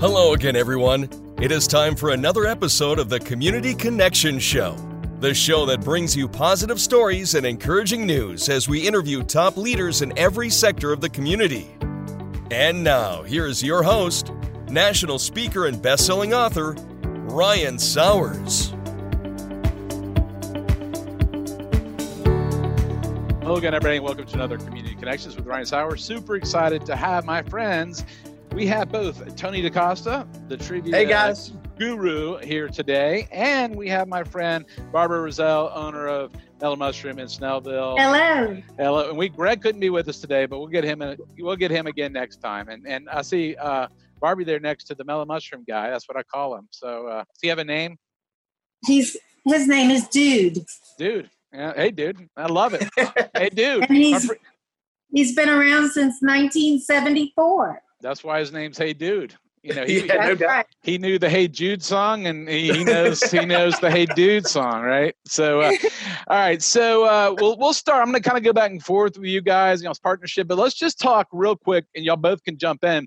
Hello again, everyone. It is time for another episode of the Community Connection Show, the show that brings you positive stories and encouraging news as we interview top leaders in every sector of the community. And now, here is your host, national speaker and best-selling author, Ryan Sowers. Hello again, everybody, and welcome to another Community Connections with Ryan Sowers. Super excited to have my friends. We have both Tony DaCosta, the trivia Hey guys. guru, here today, and we have my friend Barbara Roselle, owner of Mellow Mushroom in Snellville. Hello. Hello, and we Greg couldn't be with us today, but we'll get him. A, we'll get him again next time. And and I see uh, Barbie there next to the Mellow Mushroom guy. That's what I call him. So uh, does he have a name? He's his name is Dude, Dude. Yeah. Hey, dude. I love it. hey, dude. and he's My he's been around since 1974. That's why his name's Hey Dude. You know, he, Yeah, no doubt. he knew the Hey Jude song, and he, he knows he knows the Hey Dude song, right? So, uh, all right, so uh, we'll we'll start. I'm going to kind of go back and forth with you guys, you know, it's partnership, but let's just talk real quick, and y'all both can jump in.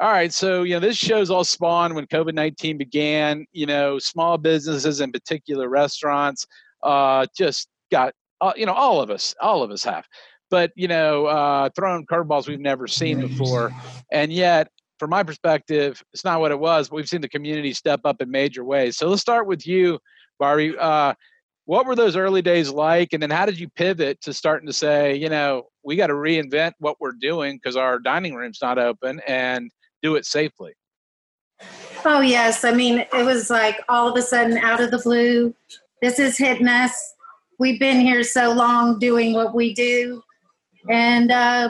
All right, so you know, this show's all spawned when COVID 19 began. You know, small businesses, in particular restaurants, uh, just got uh, you know all of us, all of us have. But you know, uh, throwing curveballs we've never seen before, and yet from my perspective, it's not what it was. But we've seen the community step up in major ways. So let's start with you, Barbie. Uh, what were those early days like? And then how did you pivot to starting to say, you know, we got to reinvent what we're doing because our dining room's not open and do it safely? Oh yes, I mean it was like all of a sudden out of the blue. This is hitting us. We've been here so long doing what we do, and uh,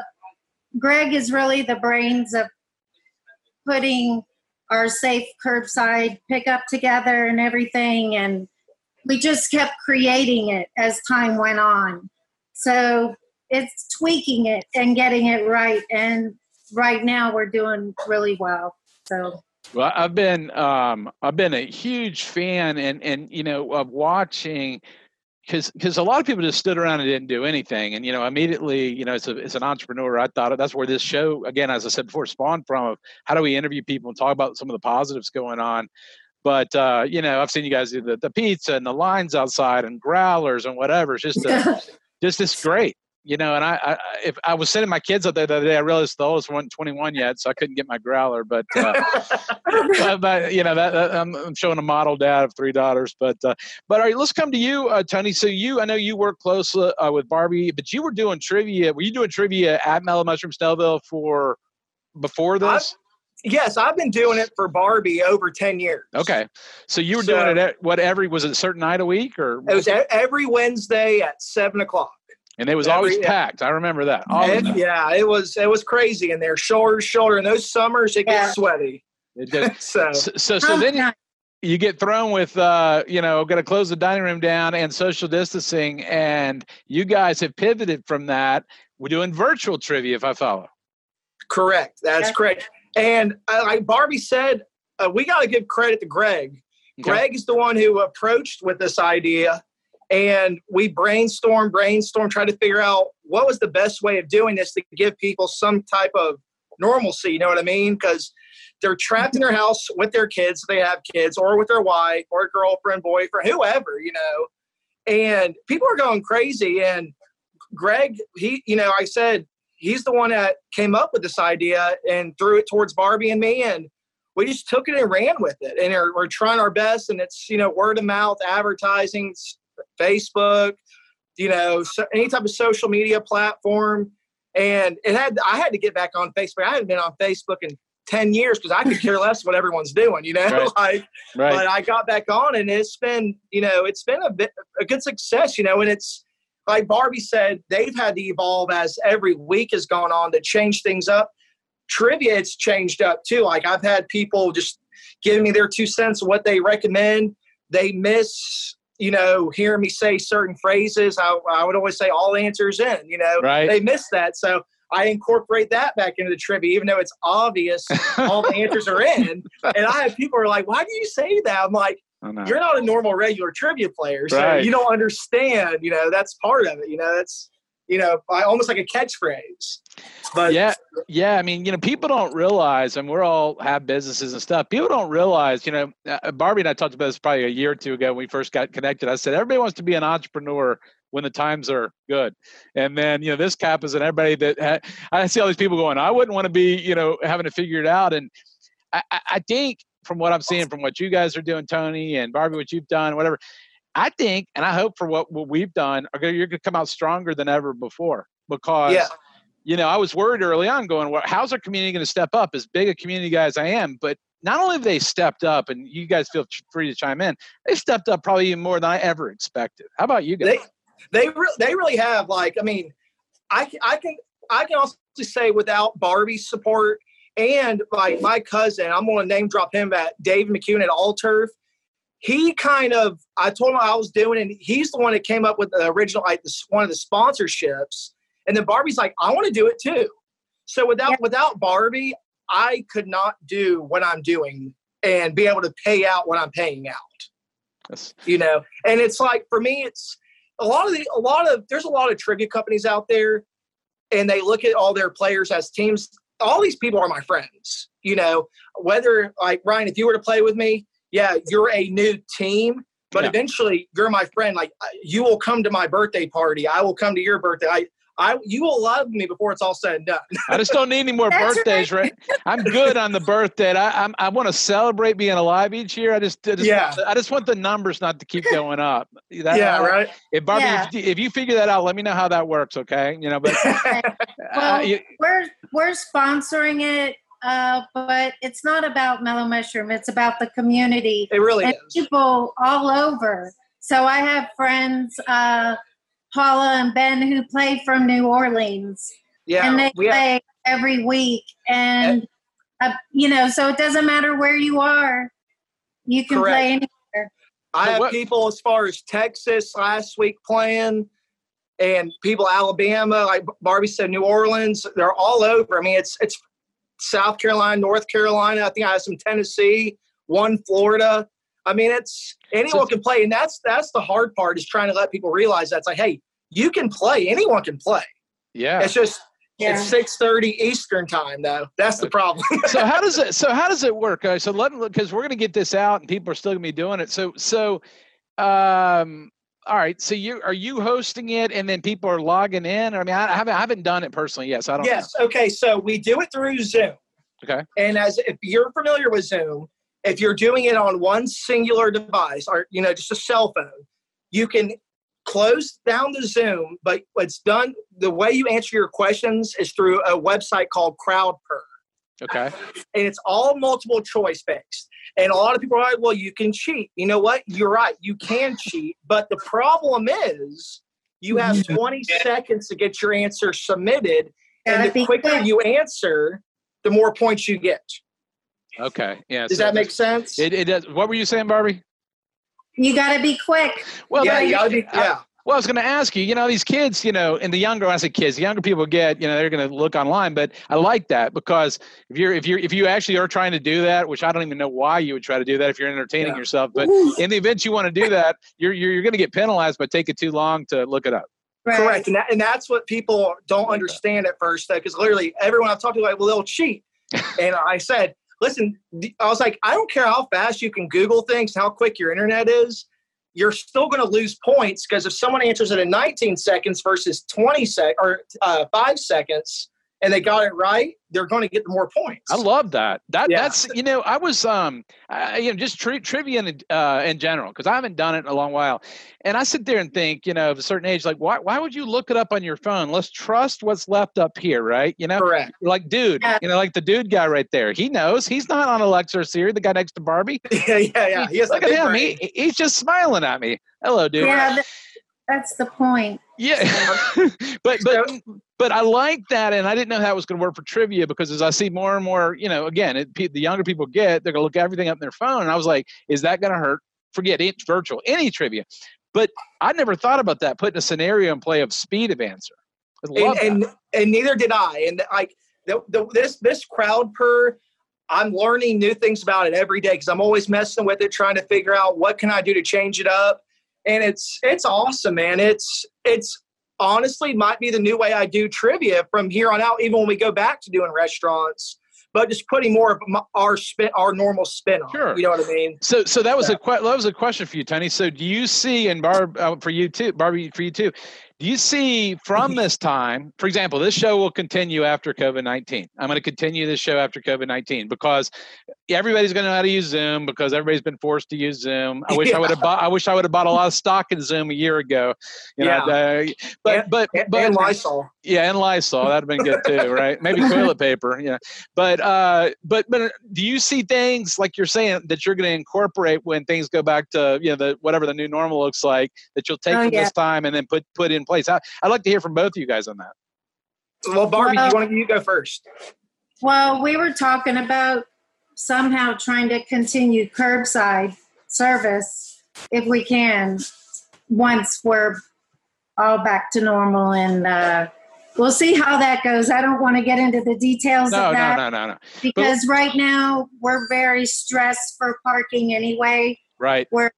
Greg is really the brains of putting our safe curbside pickup together and everything. And we just kept creating it as time went on. So it's tweaking it and getting it right. And right now we're doing really well. So Well, I've been um, I've been a huge fan and and you know of watching because because a lot of people just stood around and didn't do anything and you know immediately you know as, a, as an entrepreneur I thought that's where this show again as I said before spawned from of how do we interview people and talk about some of the positives going on. But uh, you know I've seen you guys do the, the pizza and the lines outside and growlers and whatever. It's just a, just it's great you know and I, I if i was sending my kids out there the other day i realized the oldest wasn't 21 yet so i couldn't get my growler but uh, but, but, you know that, that I'm, I'm showing a model dad of three daughters but uh, but all right let's come to you uh, tony so you i know you work closely uh, with barbie but you were doing trivia were you doing trivia at mellow mushroom snellville for before this yes, I've been doing it for Barbie over 10 years. okay so you were So- doing it at what every was it a certain night a week or It was every Wednesday at seven o'clock. And it was every- always packed i remember that always And, yeah, it was it was crazy in there, shoulder to shoulder. And those summers, it Yeah. gets sweaty. It did. so so so, so then you, you get thrown with uh you know got to close the dining room down and social distancing and you guys have pivoted from that we're doing virtual trivia if i follow correct. That's Yeah. correct. And uh, like Barbie said, uh, we got to give credit to Greg. Okay. Greg is the one who approached with this idea, and we brainstormed, brainstormed, tried to figure out what was the best way of doing this to give people some type of normalcy. You know what I mean? Because they're trapped in their house with their kids, they have kids, or with their wife, or girlfriend, boyfriend, whoever, you know. And people are going crazy. And Greg, he, you know, I said he's the one that came up with this idea and threw it towards Barbie and me, and we just took it and ran with it. And we're, we're trying our best, and it's you know word of mouth advertising, Facebook, you know, so, any type of social media platform. And it had I had to get back on Facebook. I hadn't been on Facebook in ten years because I could care less what everyone's doing, you know. Right. like, right but I got back on, and it's been you know it's been a bit a good success, you know, and it's like Barbie said, they've had to evolve as every week has gone on to change things up. Trivia, it's changed up too. Like I've had people just giving me their two cents of what they recommend. They miss, you know, hearing me say certain phrases. I, I would always say all answers in, you know, Right. they miss that. So I incorporate that back into the trivia, even though it's obvious all the answers are in. And I have people who are like, why do you say that? I'm like, you're not a normal regular trivia player, so Right. you don't understand. You know, that's part of it. You know, that's you know, almost like a catchphrase. But yeah, yeah. I mean, you know, people don't realize, and we're all have businesses and stuff. People don't realize, you know, uh, Barbie and I talked about this probably a year or two ago when we first got connected. I said everybody wants to be an entrepreneur when the times are good, and then you know, this cap is and everybody that ha- I see all these people going, I wouldn't want to be, you know, having to figure it out. And I, I think from what I'm seeing, from what you guys are doing, Tony and Barbie, what you've done, whatever. I think, and I hope for what, what we've done, you're going to come out stronger than ever before because yeah you know, I was worried early on going, well, how's our community going to step up? As big a community guy as I am, but not only have they stepped up, and you guys feel free to chime in, they stepped up probably even more than I ever expected. How about you guys? They, they, re- they really have. Like, I mean, I, I can, I can also say without Barbie's support and like my cousin, I'm going to name drop him at Dave McCune at All Turf. He kind of, I told him I was doing, and he's the one that came up with the original, like this, one of the sponsorships and then Barbie's like, I want to do it too. So without yeah. without Barbie, I could not do what I'm doing and be able to pay out what I'm paying out. Yes. You know, and it's like for me, it's a lot of the a lot of there's a lot of trivia companies out there, and they look at all their players as teams. All these people are my friends. You know, whether like Ryan, if you were to play with me, yeah, you're a new team, but yeah. eventually you're my friend. Like you will come to my birthday party. I will come to your birthday. I I you will love me before it's all said and done. I just don't need any more birthdays, right. right. I'm good on the birthday. I I'm, i want to celebrate being alive each year. I just, I just yeah. Want, I just want the numbers not to keep going up. That, yeah, right. If Barbie, yeah. if, if, you figure that out, let me know how that works. Okay, you know, but well, uh, you, we're we're sponsoring it. Uh, but it's not about Mellow Mushroom. It's about the community. It really and is. People all over. So I have friends. Uh, Paula and Ben who play from New Orleans. Yeah, and they play have, every week, and uh, you know, so it doesn't matter where you are, you can correct. play anywhere. I have people as far as Texas last week playing, and people Alabama, like Barbie said, New Orleans. They're all over. I mean, it's it's South Carolina, North Carolina. I think I have some Tennessee, one Florida. I mean, it's anyone can play, and that's that's the hard part is trying to let people realize that's like, hey, you can play. Anyone can play. Yeah. It's just yeah. it's six thirty Eastern time though. That's the problem. so how does it? So how does it work? Right, so let look because we're going to get this out and people are still going to be doing it. So so, um, all right. So you are you hosting it and then people are logging in? I mean, I haven't I haven't done it personally yet, so I don't. Yes. Know. Okay. So we do it through Zoom. Okay. And as if you're familiar with Zoom, if you're doing it on one singular device or you know just a cell phone, you can close down the Zoom, but it's done the way you answer your questions is through a website called CrowdPurr. Okay. And it's all multiple choice based. And a lot of people are like, well, you can cheat. You know what? You're right. You can cheat. But the problem is you have mm-hmm. 20 seconds to get your answer submitted. And the quicker you answer, the more points you get. Okay. Yeah. Does so that make sense? It, it does. What were you saying, Barbie? You got to be quick. Well, yeah, you gotta be, yeah. Well, I was going to ask you, you know, these kids, you know, and the younger, I say kids, the younger people get, you know, they're going to look online, but I like that because if you're, if you're, if you actually are trying to do that, which I don't even know why you would try to do that if you're entertaining yeah. yourself, but Ooh. in the event you want to do that, you're, you're, you're going to get penalized by taking too long to look it up. Right. Correct. And, that, and that's what people don't understand at first, though, because literally everyone I've talked to, like, well, they'll cheat. and I said, listen, I was like, I don't care how fast you can Google things, how quick your internet is. You're still going to lose points because if someone answers it in 19 seconds versus 20 sec or uh, five seconds, and they got it right, they're going to get more points. I love that. That yeah. that's you know I was um I, you know just tri- trivia in, uh, in general because I haven't done it in a long while, and I sit there and think you know of a certain age like why why would you look it up on your phone? Let's trust what's left up here, right? You know, correct. Like dude, yeah. you know, like the dude guy right there. He knows he's not on Alexa or Siri. The guy next to Barbie. yeah, yeah, yeah. He, look at him. He, he's just smiling at me. Hello, dude. Yeah. That's the point. Yeah, but but but I like that, and I didn't know how it was going to work for trivia because as I see more and more, you know, again, it, the younger people get, they're going to look everything up in their phone, and I was like, is that going to hurt? Forget it, virtual, any trivia. But I never thought about that, putting a scenario in play of speed of answer. And, and, and neither did I. And like the, the, this this per, I'm learning new things about it every day because I'm always messing with it, trying to figure out what can I do to change it up and it's it's awesome, man. It's it's honestly might be the new way I do trivia from here on out, even when we go back to doing restaurants. But just putting more of my, our spin, our normal spin on. Sure. You know what I mean? So, so that was Yeah. a que- that was a question for you, Tony. So, do you see and Barb uh, for you too, Barbie for you too? Do you see from this time, for example, this show will continue after COVID nineteen? I'm going to continue this show after COVID nineteen because everybody's going to know how to use Zoom because everybody's been forced to use Zoom. I wish I would have bought. I wish I would have bought a lot of stock in Zoom a year ago. You know, uh, but but And, but and Lysol. yeah, and Lysol that'd have been good too, right? Maybe toilet paper, yeah. But uh, but but do you see things like you're saying that you're going to incorporate when things go back to you know the whatever the new normal looks like that you'll take Oh, from yeah. this time and then put put in place? I, I'd like to hear from both of you guys on that. Well, Barbie, Well- you want to you go first? Well, we were talking about somehow trying to continue curbside service if we can once we're all back to normal and uh, we'll see how that goes. I don't want to get into the details No, of that no, no, no. because right now we're very stressed for parking anyway. Right. We're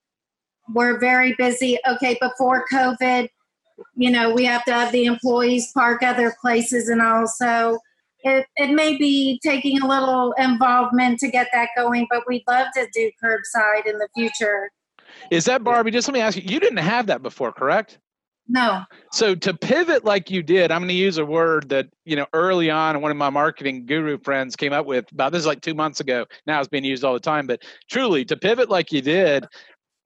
We're very busy. Okay, before COVID, you know, we have to have the employees park other places and also it, it may be taking a little involvement to get that going, but we'd love to do curbside in the future. Is that Barbie? Just let me ask you. You didn't have that before, correct? No. So to pivot like you did, I'm going to use a word that you know early on, one of my marketing guru friends came up with about this is like two months ago. Now it's being used all the time, but truly to pivot like you did,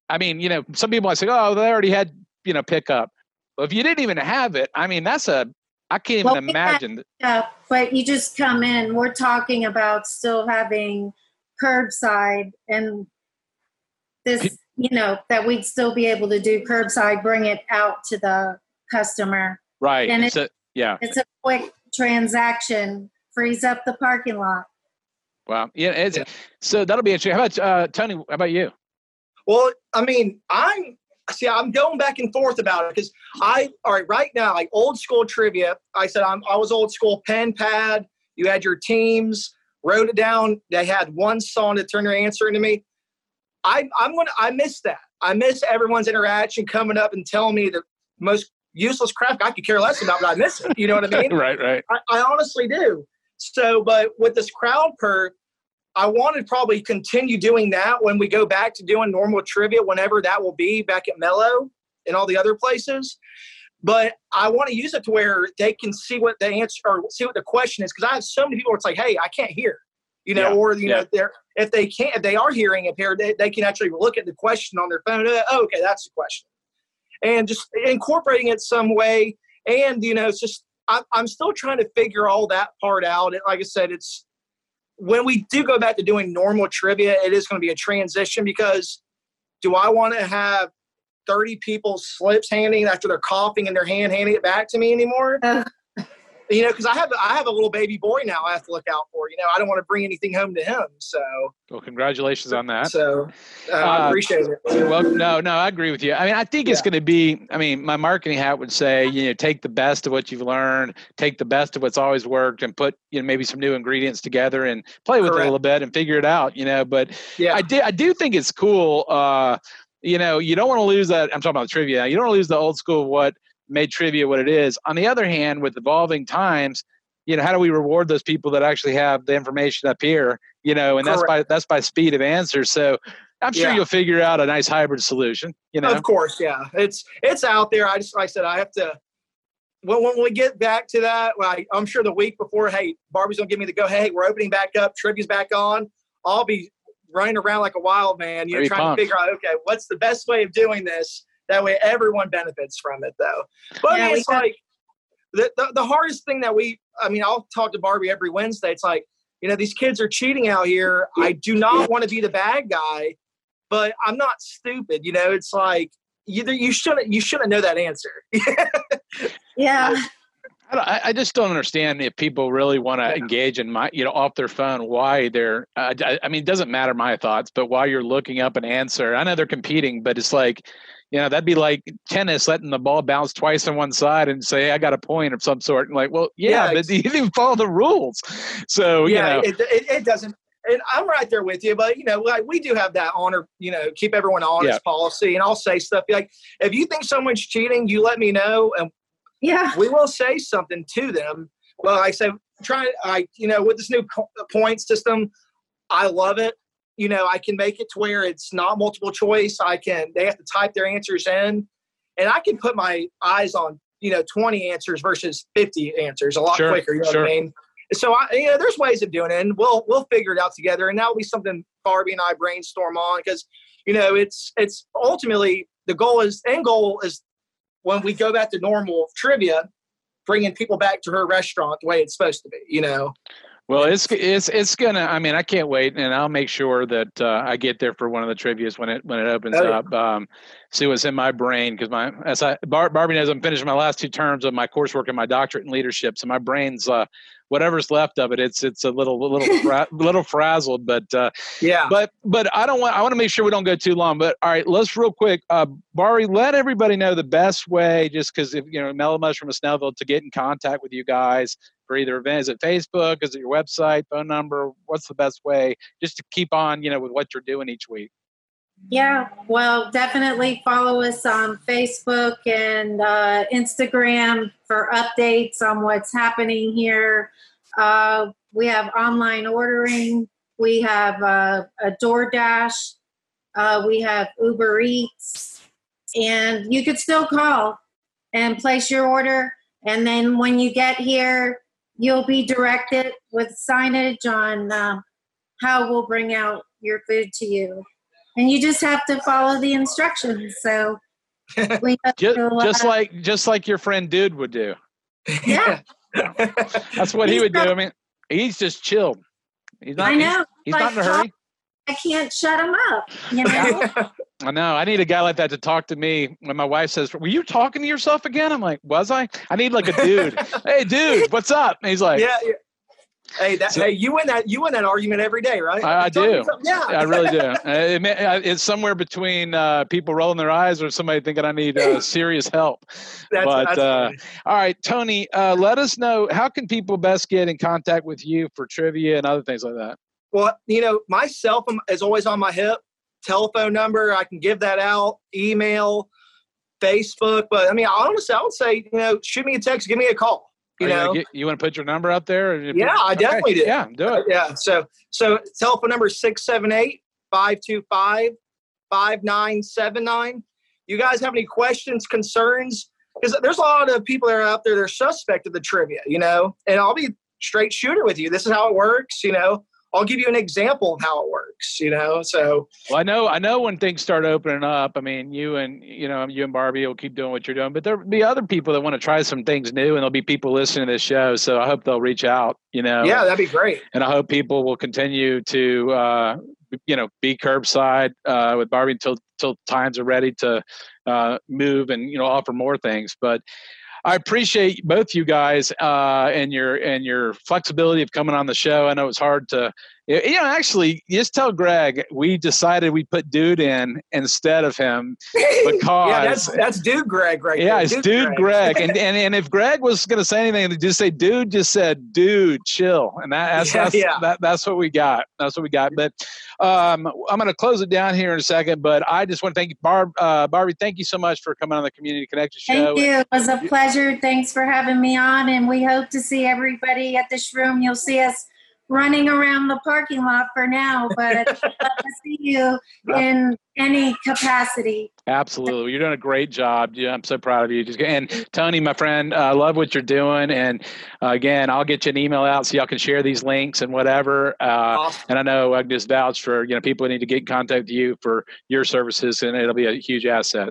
I mean, you know, some people might say, "Oh, they already had you know pickup." Well, if you didn't even have it, I mean, that's a I can't even Well, we imagine. Yeah, but you just come in. We're talking about still having curbside and this, you know, that we'd still be able to do curbside, bring it out to the customer. right. and it's a yeah. It's a quick transaction, frees up the parking lot. Wow. Yeah. It's, Yeah. So that'll be interesting. How about uh, Tony? How about you? Well, I mean, I'm see, I'm going back and forth about it because I all right right now, like old school trivia. I said I'm I was old school pen pad. You had your teams, wrote it down. They had one song to turn your answer into me. I I'm gonna I miss that. I miss everyone's interaction coming up and telling me the most useless crap I could care less about, but I miss it. You know what I mean? right. Right. I, I honestly do. So, but with this CrowdPurr, I want to probably continue doing that when we go back to doing normal trivia, whenever that will be back at Mellow and all the other places. But I want to use it to where they can see what the answer or see what the question is because I have so many people where it's like, hey, I can't hear, you know, Yeah, or you yeah. know, they're if they can't, if they are hearing impaired, they, they can actually look at the question on their phone. Oh, oh, okay, that's the question, and just incorporating it some way. And you know, it's just I, I'm still trying to figure all that part out. And like I said, it's when we do go back to doing normal trivia, it is going to be a transition because do I want to have 30 people slips handing after they're coughing in their hand handing it back to me anymore? You know, because I have I have a little baby boy now I have to look out for. You know, I don't want to bring anything home to him. So Well, congratulations on that. so uh, Uh, I appreciate it. Well, no, no, I agree with you. I mean, I think it's going to be. I mean, my marketing hat would say, you know, take the best of what you've learned, take the best of what's always worked, and put you know maybe some new ingredients together and play with it a little bit and figure it out. You know, but Yeah, I do, I do think it's cool. Uh, you know, you don't want to lose that. I'm talking about trivia. You don't want to lose the old school what made trivia what it is. On the other hand, with evolving times, you know, how do we reward those people that actually have the information up here? You know, and that's by that's by speed of answer. So I'm sure Yeah. you'll figure out a nice hybrid solution. You know, Of course, yeah. It's it's out there. I just like I said I have to when, when we get back to that, I, I'm sure the week before, hey, Barbie's gonna give me the go. Hey, we're opening back up. Trivia's back on. I'll be running around like a wild man. You know, trying pumped. to figure out okay, what's the best way of doing this. That way, everyone benefits from it, though. But I mean, we like the, the the hardest thing that we. I mean, I'll talk to Barbie every Wednesday. It's like you know these kids are cheating out here. I do not want to be the bad guy, but I'm not stupid. You know, it's like you you shouldn't you shouldn't know that answer. Yeah. I, don't- I just don't understand if people really want to Yeah. engage in my, you know, off their phone. Why they're, uh, I, mean, it doesn't matter my thoughts, but why you're looking up an answer, I know they're competing, but it's like, you know, that'd be like tennis, letting the ball bounce twice on one side and say, I got a point of some sort. And like, well, yeah, Yeah, but you didn't even follow the rules. So, yeah, you know, it, it, it doesn't. And I'm right there with you, but you know, like we do have that honor, you know, keep everyone honest Yeah. policy, and I'll say stuff like, if you think someone's cheating, you let me know, and Yeah. we will say something to them. Well, I say, try, I, you know, with this new po- point system, I love it. You know, I can make it to where it's not multiple choice. I can, they have to type their answers in, and I can put my eyes on, you know, 20 answers versus 50 answers a lot Sure, quicker. You know sure. what I mean? So I, you know, there's ways of doing it, and we'll we'll figure it out together. And that'll be something Barbie and I brainstorm on because, you know, it's it's ultimately the goal is end goal is when we go back to normal trivia, bringing people back to her restaurant the way it's supposed to be. You know, Well, it's it's it's gonna. I mean, I can't wait, and I'll make sure that uh, I get there for one of the trivia's when it when it opens Oh, yeah. up. Um, see what's in my brain because my as I Bar- Barbie knows I'm finishing my last two terms of my coursework and my doctorate in leadership, so my brain's uh, whatever's left of it. It's it's a little little fra- little frazzled, but uh, yeah. but but I don't want I want to make sure we don't go too long. But all right, let's real quick, uh, Bari, let everybody know the best way, just because if you know Mellow Mushroom of Snellville to get in contact with you guys for either event. Is it Facebook? Is it your website? Phone number? What's the best way just to keep on, you know, with what you're doing each week? Yeah, well, definitely follow us on Facebook and uh, Instagram for updates on what's happening here. Uh, we have online ordering. We have uh, a DoorDash. Uh, we have Uber Eats. And you could still call and place your order. And then when you get here, you'll be directed with signage on uh, how we'll bring out your food to you and you just have to follow the instructions. So we Just, to, uh, just like just like your friend Dude would do. Yeah. That's what he He's would do. I mean, he's just chilled. He's not. I know. He's, he's not in a Like, hurry. I can't shut him up. You know. I know. I need a guy like that to talk to me when my wife says, "Were you talking to yourself again?" I'm like, "Was I?" I need like a dude. hey, dude, what's up? And he's like, yeah, yeah. Hey, that, So- hey, you win that. You win that argument every day, right? I, I You tell me do. Yeah, I really do. Uh, it may, uh, it's somewhere between uh, people rolling their eyes or somebody thinking I need uh, serious help. That's, but, that's uh. All right, Tony, uh, let us know how can people best get in contact with you for trivia and other things like that. Well, you know, my cell phone is always on my hip. Telephone number, I can give that out. Email, Facebook. But I mean, honestly, I would say, you know, shoot me a text, give me a call. You Are know, gonna get- you want to put your number out there? Yeah, I Okay, definitely do. Yeah, do it. yeah. So, so telephone number is 678 525 5979. You guys have any questions, concerns? Because there's a lot of people that are out there, they're suspect of the trivia, you know, and I'll be straight shooter with you. This is how it works, you know. I'll give you an example of how it works, you know. So, Well, I know, I know when things start opening up. I mean, you and you know, you and Barbie will keep doing what you're doing, but there'll be other people that want to try some things new, and there'll be people listening to this show. So I hope they'll reach out. You know, yeah, that'd be great. and I hope people will continue to, uh, you know, be curbside uh, with Barbie until till times are ready to uh, move and you know offer more things. But I appreciate both you guys uh, and your and your flexibility of coming on the show. I know it's hard to, you know, actually, just tell Greg we decided we put Dude in instead of him because yeah, that's that's dude Greg right yeah, there. it's dude Greg. And, and and if Greg was gonna say anything, just say dude. Just said dude, chill. And that, that's Yeah, that's, yeah. That, that's what we got. That's what we got. But um, I'm gonna close it down here in a second. But I just want to thank you, Barb, uh, Barbie. Thank you so much for coming on the Community Connection show. Thank you. It was a pleasure. Thanks for having me on, and we hope to see everybody at this room. You'll see us running around the parking lot for now, but I'd love to see you in any capacity. Absolutely, you're doing a great job. Yeah, I'm so proud of you. Just and Tony, my friend, I love what you're doing. And uh, again, I'll get you an email out so y'all can share these links and whatever. Uh, Awesome. And I know I can just vouch for you know people need to get in contact with you for your services, and it'll be a huge asset.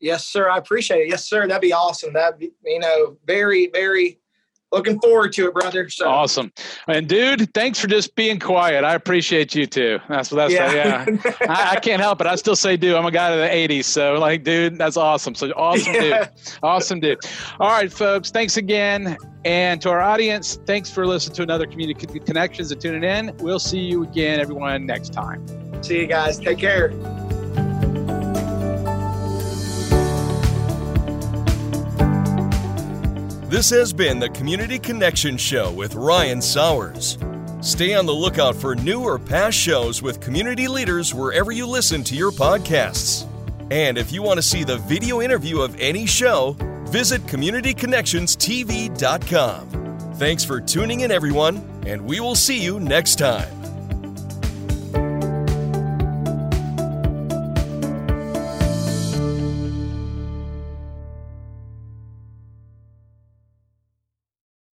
Yes, sir. I appreciate it. Yes, sir. That'd be awesome. That'd be, you know, very, very looking forward to it, brother. So Awesome, and dude, thanks for just being quiet. I appreciate you too. That's what that's yeah. I, I can't help it. I still say dude. I'm a guy of the '80s, so like, dude, that's awesome. So awesome, Yeah. dude. Awesome, dude. All right, folks. Thanks again, and to our audience, thanks for listening to another Community Connections and tuning in. We'll see you again, everyone, next time. See you guys. Take care. This has been the Community Connection Show with Ryan Sowers. Stay on the lookout for new or past shows with community leaders wherever you listen to your podcasts. And if you want to see the video interview of any show, visit CommunityConnectionsTV.com. Thanks for tuning in, everyone, and we will see you next time.